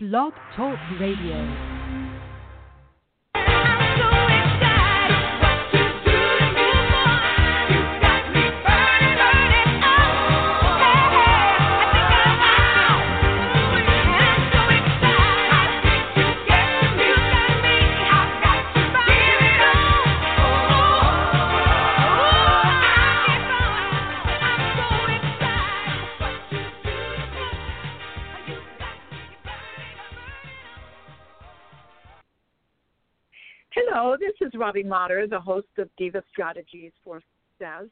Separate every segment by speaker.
Speaker 1: Blog Talk Radio.
Speaker 2: Robbie Motter, the host of Diva Strategies for Success,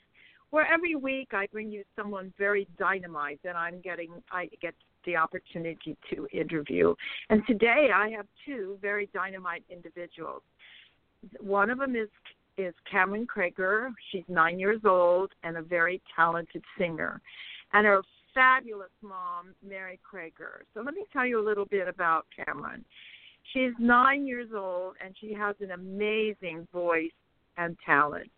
Speaker 2: where every week I bring you someone very dynamite that I'm getting I get the opportunity to interview. And today I have two very dynamite individuals. One of them is is Camryn Cregger. She's nine years old and a very talented singer. And her fabulous mom, Mary Cregger. So let me tell you a little bit about Camryn. She's nine years old and she has an amazing voice and talent.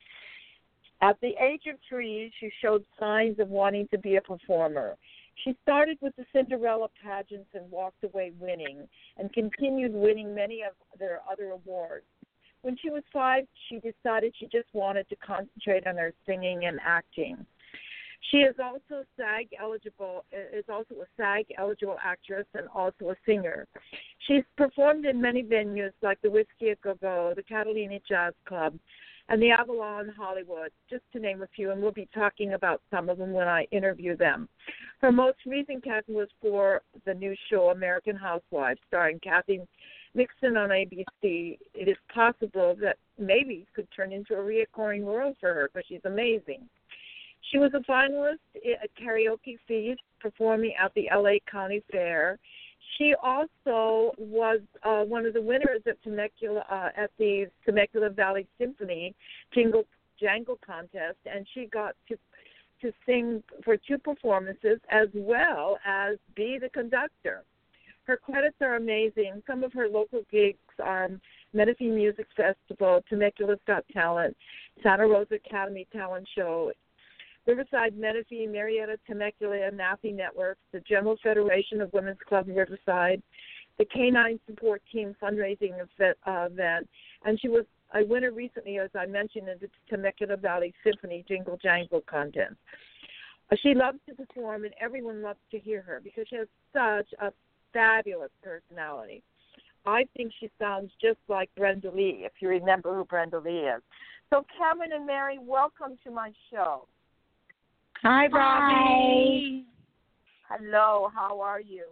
Speaker 2: At the age of three, she showed signs of wanting to be a performer. She started with the Cinderella pageants and walked away winning, and continued winning many of their other awards. When she was five, she decided she just wanted to concentrate on her singing and acting. She is also SAG eligible is also a SAG eligible actress and also a singer. She's performed in many venues like the Whisky a Go Go, the Catalina Jazz Club, and the Avalon Hollywood, just to name a few, and we'll be talking about some of them when I interview them. Her most recent casting was for the new show American Housewives, starring Kathy Mixon on ABC. It is possible that maybe could turn into a reoccurring role for her because she's amazing. She was a finalist at Karaoke Feast, performing at the LA County Fair. She also was uh, one of the winners at Temecula uh, at the Temecula Valley Symphony Jingle Jangle contest, and she got to to sing for two performances as well as be the conductor. Her credits are amazing. Some of her local gigs are Menifee Music Festival, Temecula's Got Talent, Santa Rosa Academy Talent Show, Riverside Menifee, Murrieta Temecula and NAFE Networks, the General Federation of Women's Club Riverside, the Canine Support Team fundraising event, and she was a winner recently, as I mentioned, in the Temecula Valley Symphony Jingle Jangle contest. Uh, she loves to perform, and everyone loves to hear her because she has such a fabulous personality. I think she sounds just like Brenda Lee, if you remember who Brenda Lee is. So, Camryn and Mary, welcome to my show.
Speaker 3: Hi, Robbie.
Speaker 2: Hi. Hello, how are you?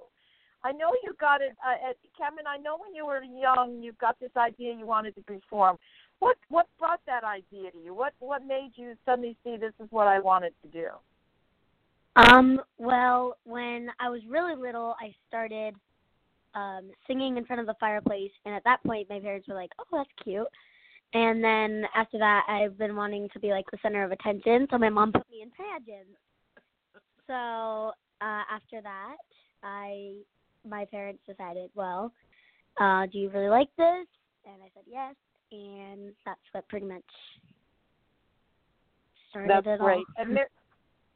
Speaker 2: I know you got it, uh, Camryn. I know when you were young, you got this idea you wanted to perform. What what brought that idea to you? What what made you suddenly see this is what I wanted to do?
Speaker 3: Um. Well, when I was really little, I started um singing in front of the fireplace, and at that point, my parents were like, "Oh, that's cute." And then after that, I've been wanting to be like the center of attention, so my mom put me in pageants. So uh, after that, I my parents decided, well, uh, do you really like this? And I said yes, and that's what pretty much started
Speaker 2: that's
Speaker 3: it
Speaker 2: great.
Speaker 3: all.
Speaker 2: And, Mar-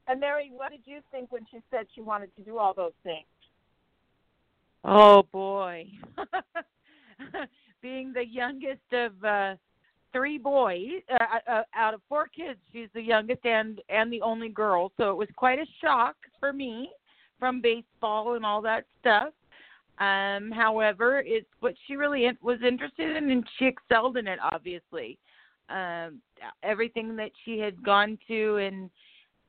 Speaker 2: and Mary, what did you think when she said she wanted to do all those things?
Speaker 4: Oh boy, being the youngest of uh, three boys uh, uh, uh, out of four kids. She's the youngest and and the only girl, so it was quite a shock for me from baseball and all that stuff. Um, however, it's what she really was interested in, and she excelled in it. Obviously, um, everything that she had gone to and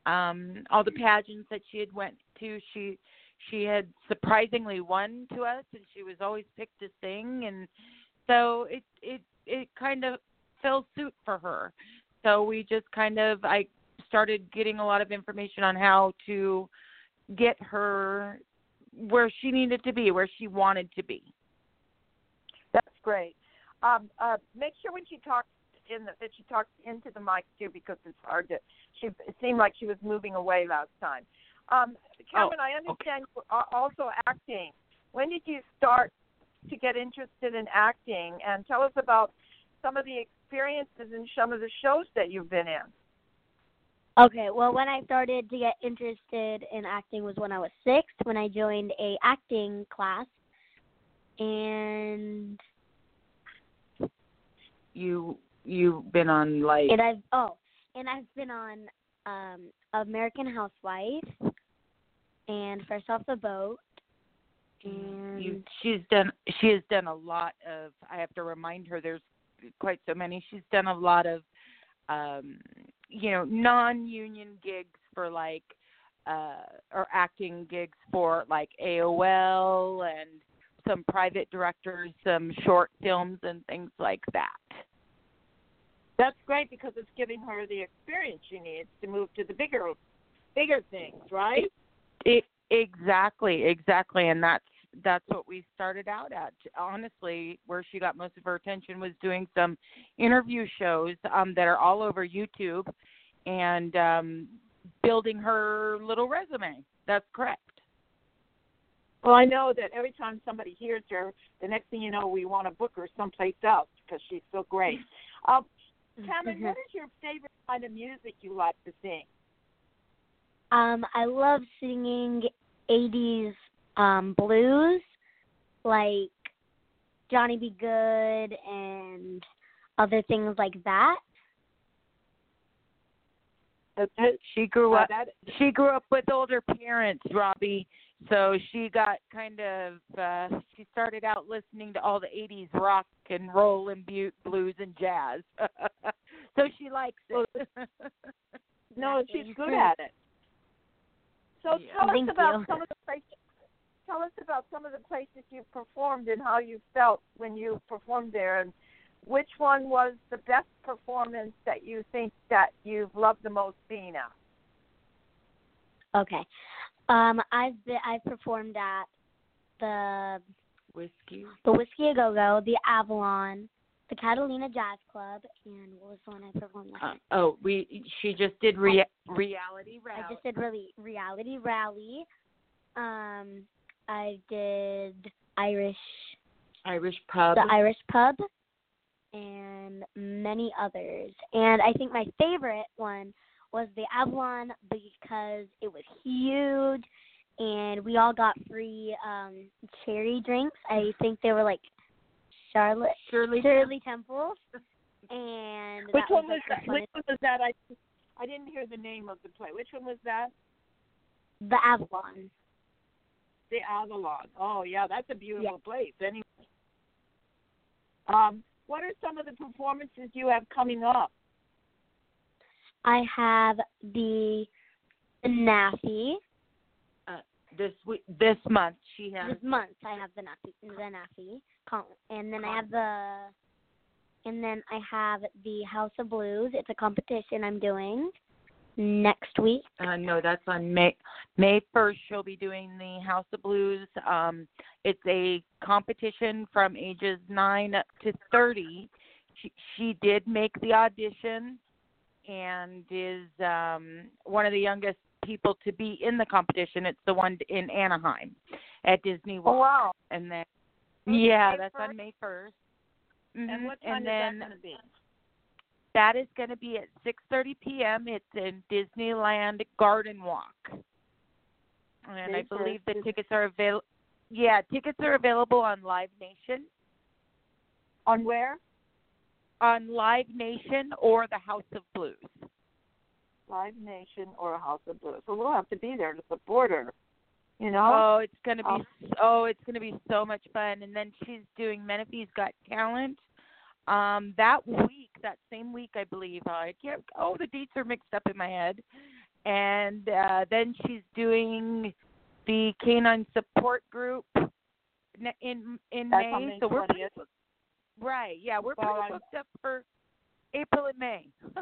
Speaker 4: um, all the pageants that she had went to, she she had surprisingly won to us, and she was always picked to sing, and so it it it kind of fell suit for her. So we just kind of I started getting a lot of information on how to get her where she needed to be, where she wanted to be.
Speaker 2: That's great. Um, uh, make sure when she talks in the, that she talks into the mic too, because it's hard to. She it seemed like she was moving away last time. Um, Camryn,
Speaker 4: oh,
Speaker 2: I understand okay. You're also acting. When did you start to get interested in acting? And tell us about some of the experiences in some of the shows that you've been in?
Speaker 3: Okay, well, when I started to get interested in acting was when I was six, when I joined a acting class, and
Speaker 4: You you've been on like
Speaker 3: and I've oh, and I've been on um American Housewife and First Off the Boat and
Speaker 4: you she's done she has done a lot of I have to remind her there's quite so many. She's done a lot of um you know, non union gigs for like uh or acting gigs for like AOL and some private directors, some short films and things like that.
Speaker 2: That's great because it's giving her the experience she needs to move to the bigger, bigger things, right?
Speaker 4: It, exactly, exactly, and that's that's what we started out at. Honestly, where she got most of her attention was doing some interview shows um, that are all over YouTube, and um, building her little resume. That's correct.
Speaker 2: Well, I know that every time somebody hears her, the next thing you know, we want to book her someplace else because she's so great. Um, Camryn,
Speaker 3: Mhm.
Speaker 2: what is your favorite kind of music you like to sing?
Speaker 3: Um, I love singing 80s um, blues, like Johnny B. Goode and other things like that.
Speaker 2: Okay.
Speaker 4: She grew
Speaker 2: Uh,
Speaker 4: up.
Speaker 2: that,
Speaker 4: She grew up with older parents, Robbie. So she got kind of. uh She started out listening to all the '80s rock and roll and bu- blues and jazz. so she likes it.
Speaker 2: no, she's good at it. So
Speaker 4: Yeah.
Speaker 2: tell us about
Speaker 3: you.
Speaker 2: some of the places. Tell us about some of the places you've performed and how you felt when you performed there, and which one was the best performance that you think that you've loved the most being at.
Speaker 3: Okay. Um, I've been, I've performed at the
Speaker 4: Whisky.
Speaker 3: the Whisky A Go Go, the Avalon, the Catalina Jazz Club, and what was the one I performed last
Speaker 4: Uh, oh, we. She just did rea- reality
Speaker 3: I just did really reality rally. Um, I did Irish
Speaker 4: Irish pub.
Speaker 3: the Irish pub and many others. And I think my favorite one was the Avalon because it was huge and we all got free um cherry drinks. I think they were like Charlotte
Speaker 4: Shirley.
Speaker 3: Shirley Temples. And
Speaker 2: Which
Speaker 3: that
Speaker 2: one
Speaker 3: was
Speaker 2: was that? Which one was that? I I didn't hear the name of the play. Which one was that?
Speaker 3: the Avalon.
Speaker 2: The Avalon. Oh yeah, that's a beautiful place. Anyway. Um, what are some of the performances you have coming up?
Speaker 3: I have the the NAFE.
Speaker 4: This week, this month, she has.
Speaker 3: This month I have the NAFE, the NAFE, and then I have the, and then I have the House of Blues. It's a competition I'm doing next week.
Speaker 4: Uh, no, that's on May May first. She'll be doing the House of Blues. Um, it's a competition from ages nine up to thirty. She she did make the audition, and is um, one of the youngest people to be in the competition. It's the one in Anaheim at Disney World,
Speaker 2: Oh wow!
Speaker 4: and then yeah,
Speaker 2: May
Speaker 4: that's
Speaker 2: 1st?
Speaker 4: on May 1st
Speaker 2: And
Speaker 4: Mhm.
Speaker 2: what time
Speaker 4: and
Speaker 2: is
Speaker 4: then
Speaker 2: that going to be?
Speaker 4: That is going to be at 6:30 p.m. It's in Disneyland Garden Walk, and I believe the tickets are available. Yeah, tickets are available on Live Nation,
Speaker 2: On where?
Speaker 4: on Live Nation or the House of Blues.
Speaker 2: Live Nation or House of Blues. So we'll have to be there to support her. You know?
Speaker 4: Oh, it's going to be
Speaker 2: Oh.
Speaker 4: oh, it's going to be so much fun. And then she's doing Menifee's Got Talent. Um, that week, that same week, I believe. I can't. Oh, the dates are mixed up in my head. And uh, then she's doing the Canine Support Group in in
Speaker 2: That's
Speaker 4: May.
Speaker 2: May
Speaker 4: so we're pretty right. Yeah, we're
Speaker 2: Well,
Speaker 4: pretty booked up for April and May.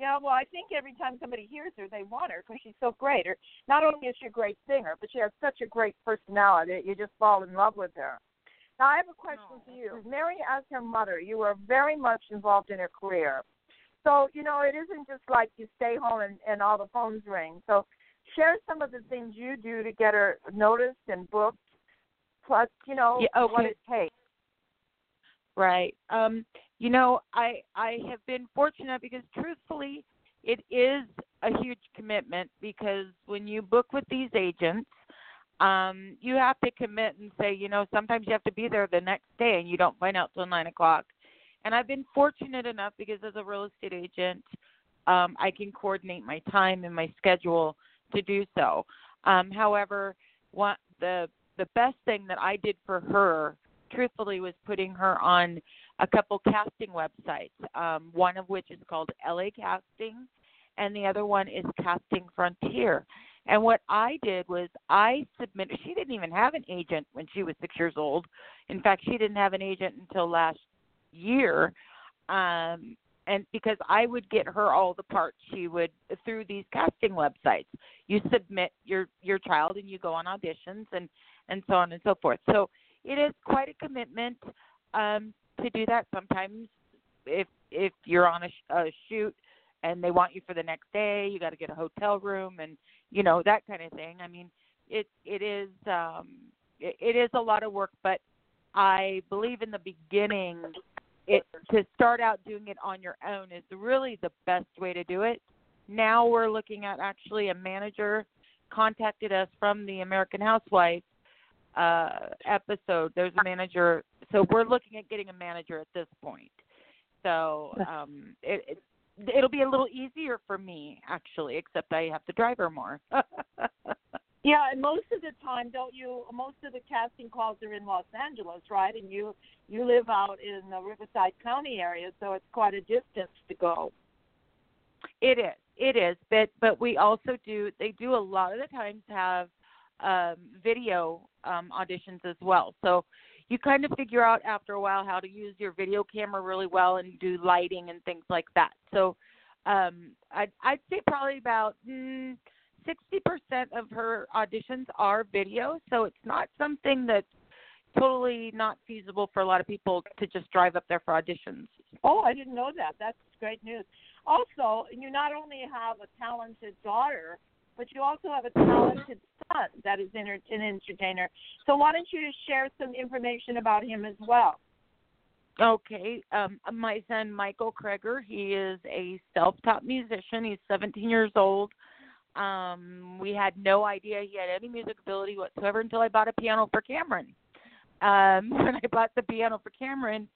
Speaker 2: Yeah, well, I think every time somebody hears her, they want her because she's so great. Or not only is she a great singer, but she has such a great personality that you just fall in love with her. Now, I have a question for you. Mary, as her mother, you were very much involved in her career. So, you know, it isn't just like you stay home and, and all the phones ring. So, share some of the things you do to get her noticed and booked, plus, you know,
Speaker 4: Yeah,
Speaker 2: what it takes.
Speaker 4: Right. Um, you know, I I have been fortunate because truthfully, it is a huge commitment because when you book with these agents, um, you have to commit and say, you know, sometimes you have to be there the next day and you don't find out till nine o'clock. And I've been fortunate enough because as a real estate agent, um, I can coordinate my time and my schedule to do so. Um, however, what the the best thing that I did for her, truthfully, was putting her on a couple casting websites. Um, one of which is called LA Casting, and the other one is Casting Frontier. And what I did was I submitted. She didn't even have an agent when she was six years old. In fact, she didn't have an agent until last year. Um, and because I would get her all the parts, she would through these casting websites. You submit your your child, and you go on auditions, and and so on and so forth. So it is quite a commitment um, to do that. Sometimes, if if you're on a, a shoot and they want you for the next day, you got to get a hotel room and you know that kind of thing. I mean, it it is um, it, it is a lot of work, but I believe in the beginning, it to start out doing it on your own is really the best way to do it. Now we're looking at actually a manager contacted us from the American Housewife uh, episode. There's a manager, so we're looking at getting a manager at this point. So um, it, it it'll be a little easier for me actually, except I have to drive her more.
Speaker 2: Yeah, and most of the time, don't you? Most of the casting calls are in Los Angeles, right? And you you live out in the Riverside County area, so it's quite a distance to go.
Speaker 4: It is, it is, but but we also do. They do a lot of the times have um, video um, auditions as well. So you kind of figure out after a while how to use your video camera really well and do lighting and things like that. So um, I'd I'd say probably about. Mm, 60% of her auditions are video, so it's not something that's totally not feasible for a lot of people to just drive up there for auditions.
Speaker 2: Oh, I didn't know that. That's great news. Also, you not only have a talented daughter, but you also have a talented son that is an entertainer. So why don't you share some information about him as well?
Speaker 4: Okay, um, my son Michael Cregger, he is a self-taught musician. He's 17 years old. Um, we had no idea he had any music ability whatsoever until I bought a piano for Camryn. Um, when I bought the piano for Camryn,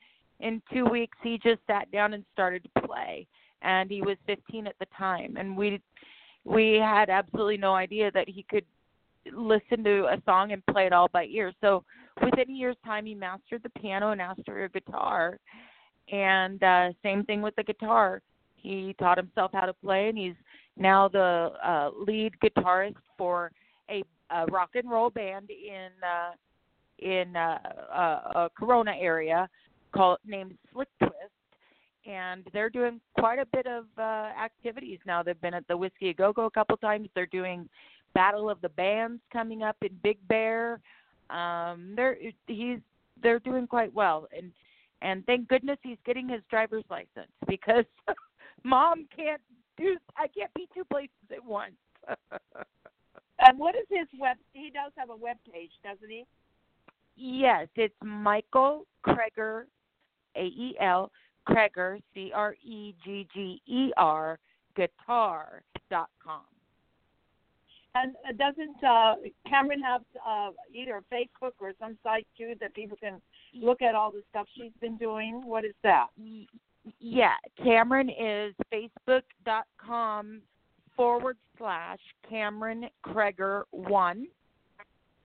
Speaker 4: in two weeks he just sat down and started to play, and he was 15 at the time, and we we had absolutely no idea that he could listen to a song and play it all by ear. So within a year's time, he mastered the piano and mastered a guitar, and uh, same thing with the guitar. He taught himself how to play, and he's now the uh, lead guitarist for a, a rock and roll band in uh, in uh, uh, a Corona area called named Slick Twist, and they're doing quite a bit of uh, activities now. They've been at the Whisky a Go Go a couple times. They're doing Battle of the Bands coming up in Big Bear. Um, they're he's they're doing quite well, and and thank goodness he's getting his driver's license because mom can't do I can't be two places at once.
Speaker 2: and what is his web? He does have a web page, doesn't he?
Speaker 4: Yes, it's Michael Cregger, A E L Cregger, C R E G G E R, guitar dot com.
Speaker 2: And uh, doesn't uh, Camryn have uh, either Facebook or some site too that people can look at all the stuff she's been doing? What is that?
Speaker 4: yeah, Camryn is facebook.com forward slash Camryn Cregger one.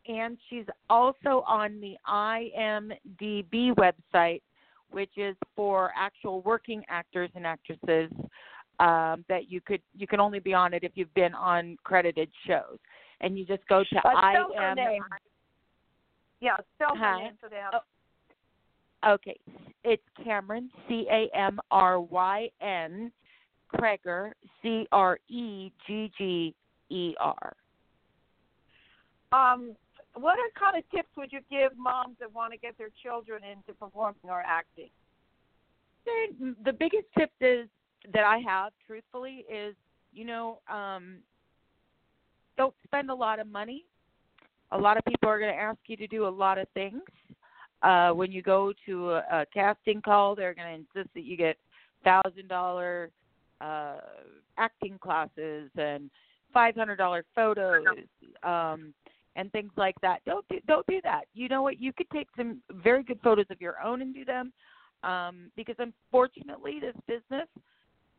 Speaker 4: And she's also on the IMDb website, which is for actual working actors and actresses. Um, that you could you can only be on it if you've been on credited shows, and you just go to
Speaker 2: I
Speaker 4: am.
Speaker 2: Yeah, spell her name so they have. Oh
Speaker 4: Okay, it's Camryn C A M R Y N Cregger C R E G G E R.
Speaker 2: Um, what are kind of tips would you give moms that want to get their children into performing or acting?
Speaker 4: The biggest tip is that I have, truthfully, is you know, um, don't spend a lot of money. A lot of people are going to ask you to do a lot of things uh, when you go to a, a casting call, they're going to insist that you get thousand dollar uh, acting classes and five hundred dollar photos. Um, and things like that. Don't do don't do that. You know what? You could take some very good photos of your own and do them, um, because unfortunately, this business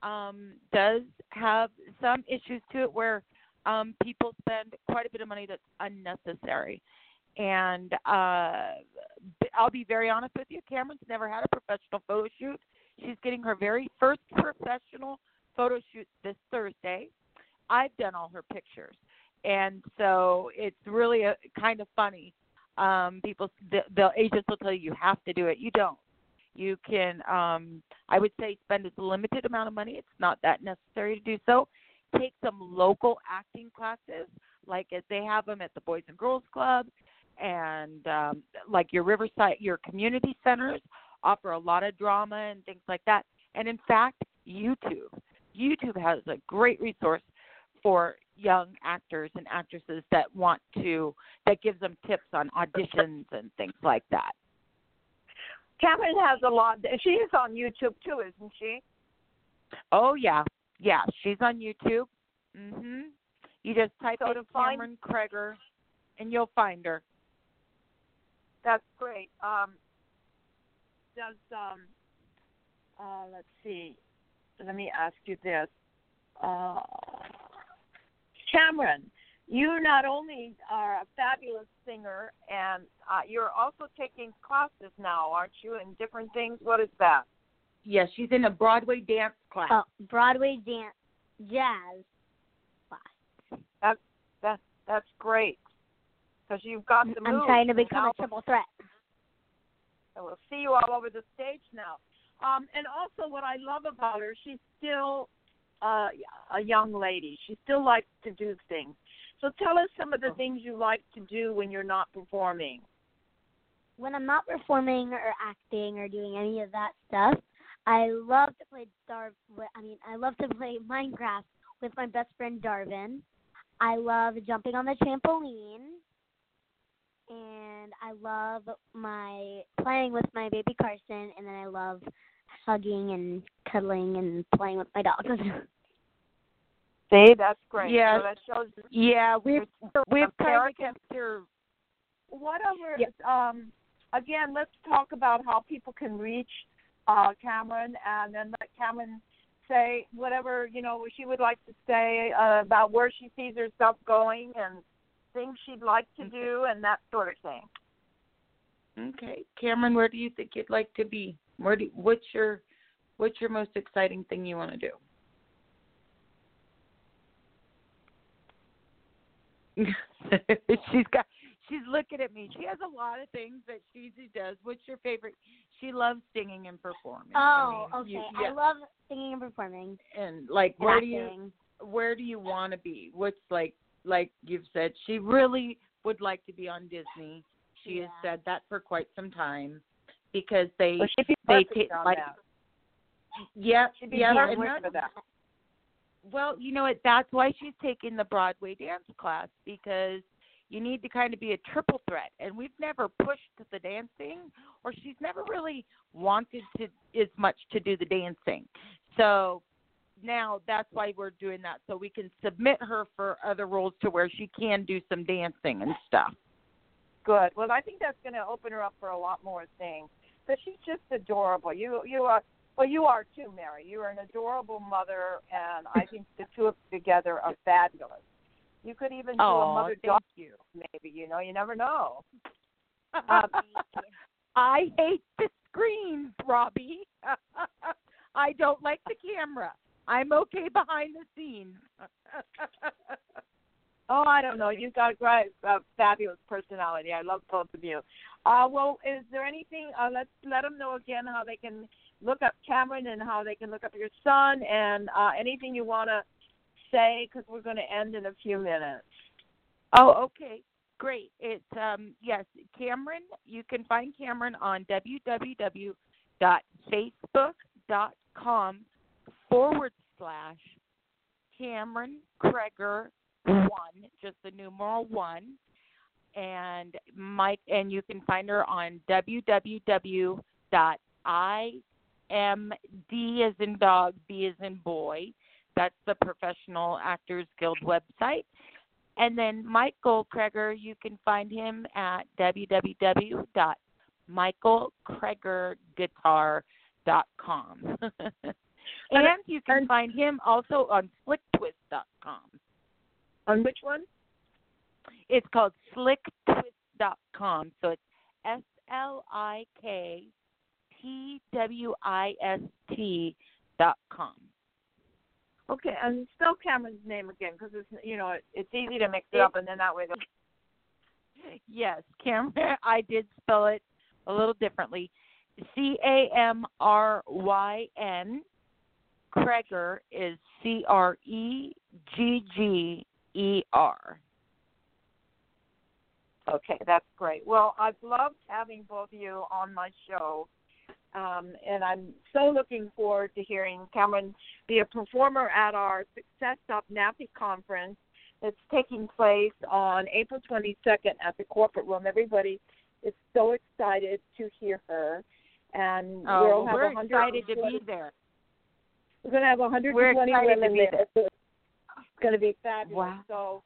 Speaker 4: um, does have some issues to it where um, people spend quite a bit of money that's unnecessary. And uh, I'll be very honest with you, Camryn's never had a professional photo shoot. She's getting her very first professional photo shoot this Thursday. I've done all her pictures, and so it's really a, kind of funny. Um, people, the, the agents will tell you you have to do it. You don't. You can, um, I would say, spend a limited amount of money. It's not that necessary to do so. Take some local acting classes, like as they have them at the Boys and Girls Club, and um, like your Riverside, your community centers offer a lot of drama and things like that. And in fact, YouTube, YouTube has a great resource for young actors and actresses that want to that gives them tips on auditions and things like that.
Speaker 2: Camryn has a lot. She is on YouTube too, isn't she?
Speaker 4: Oh yeah, yeah. She's on YouTube. Mhm. You just type
Speaker 2: So
Speaker 4: in
Speaker 2: to find-
Speaker 4: Cameron Cregger, and you'll find her.
Speaker 2: That's great. Um, does um, uh, let's see. Let me ask you this, uh, Camryn. You not only are a fabulous singer, and uh, you're also taking classes now, aren't you? In different things. What is that?
Speaker 4: Yes, she's in a Broadway dance class.
Speaker 3: Oh, Broadway dance, jazz class.
Speaker 2: That that that's great. Because you've got the
Speaker 3: I'm trying to become
Speaker 2: now
Speaker 3: a triple threat.
Speaker 2: I will see you all over the stage now. Um, and also, what I love about her, she's still uh, a young lady. She still likes to do things. So tell us some of the things you like to do when you're not performing.
Speaker 3: When I'm not performing or acting or doing any of that stuff, I love to play Dar. I mean, I love to play Minecraft with my best friend Darvin. I love jumping on the trampoline, and I love my playing with my baby Carson, and then I love hugging and cuddling and playing with my dogs.
Speaker 2: See, that's great.
Speaker 4: Yes.
Speaker 2: So that shows
Speaker 4: Yeah, we've we've kind of
Speaker 2: American-
Speaker 4: kept her.
Speaker 2: whatever.
Speaker 3: Yep.
Speaker 2: Um, again, let's talk about how people can reach uh, Camryn, and then let Camryn say whatever you know she would like to say uh, about where she sees herself going and things she'd like to do and that sort of thing.
Speaker 4: Okay, Camryn, where do you think you'd like to be? Where do what's your what's your most exciting thing you want to do? she's got she's looking at me. She has a lot of things that she does. What's your favorite? She loves singing and performing.
Speaker 3: Oh,
Speaker 4: I mean,
Speaker 3: okay.
Speaker 4: you-
Speaker 3: I love singing and performing.
Speaker 4: and like
Speaker 3: And
Speaker 4: where do you where do you want to be? What's like like you've said, she really would like to be on Disney. She has said that for quite some time because they
Speaker 2: Well, she'd be
Speaker 4: they take like
Speaker 2: that.
Speaker 4: yep
Speaker 2: She'd
Speaker 4: yep and that. well you know what that's why she's taking the Broadway dance class because you need to kind of be a triple threat and we've never pushed the dancing or she's never really wanted to as much to do the dancing so now that's why we're doing that so we can submit her for other roles to where she can do some dancing and stuff
Speaker 2: Good. Well, I think that's going to open her up for a lot more things. But she's just adorable. You you are well, you are too, Mary. You are an adorable mother, and I think the two of you together are fabulous. You could even do a mother daughter,
Speaker 4: you
Speaker 2: maybe. You know, you never know.
Speaker 4: Um, I hate the screens, Robbie. I don't like the camera. I'm okay behind the scenes.
Speaker 2: Oh, I don't know. You've got a great, uh, fabulous personality. I love both of you. Uh, well, is there anything? Uh, let's let them know again how they can look up Camryn and how they can look up your son and uh, anything you want to say because we're going to end in a few minutes.
Speaker 4: oh, okay. Great. It's um yes, Camryn, you can find Camryn on www.facebook.com forward slash Camryn Cregger one, just the numeral one. And Mike and you can find her on www.imd as in dog, B as in boy. That's the Professional Actors Guild website. And then Michael Cregger, you can find him at www.michaelcreggerguitar.com. and you can find him also on slicktwist.com.
Speaker 2: On which one?
Speaker 4: It's called slicktwist.com. So it's S L I K T W I S T dot com.
Speaker 2: Okay, and spell Camryn's name again because it's you know it, it's easy to mix it up, and then that way.
Speaker 4: Yes, Camryn. I did spell it a little differently. C A M R Y N. Cregger is C R E G G E R.
Speaker 2: Okay, that's great. Well, I've loved having both of you on my show. Um, and I'm so looking forward to hearing Camryn be a performer at our Success Up NAFE conference that's taking place on April 22nd at the corporate room. Everybody is so excited to hear her, and
Speaker 4: oh,
Speaker 2: we'll have
Speaker 4: we're
Speaker 2: 100
Speaker 4: excited to be there.
Speaker 2: We're going to have 120 women there.
Speaker 4: there.
Speaker 2: It's going to be fabulous.
Speaker 4: Wow.
Speaker 2: So,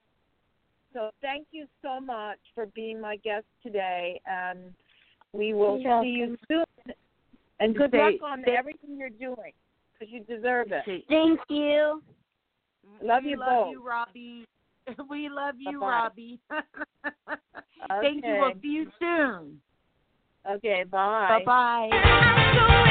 Speaker 2: so thank you so much for being my guest today, and we will
Speaker 3: You're
Speaker 2: see you soon. And good
Speaker 4: Say-
Speaker 2: luck on
Speaker 4: say-
Speaker 2: everything you're doing because you deserve it.
Speaker 3: Thank you.
Speaker 2: Love
Speaker 4: we
Speaker 2: you
Speaker 4: love
Speaker 2: both.
Speaker 4: you, Robbie. We love you,
Speaker 2: Bye-bye.
Speaker 4: Robbie. Thank you. We'll
Speaker 2: Okay.
Speaker 4: see you soon.
Speaker 2: Okay, bye.
Speaker 4: Bye bye.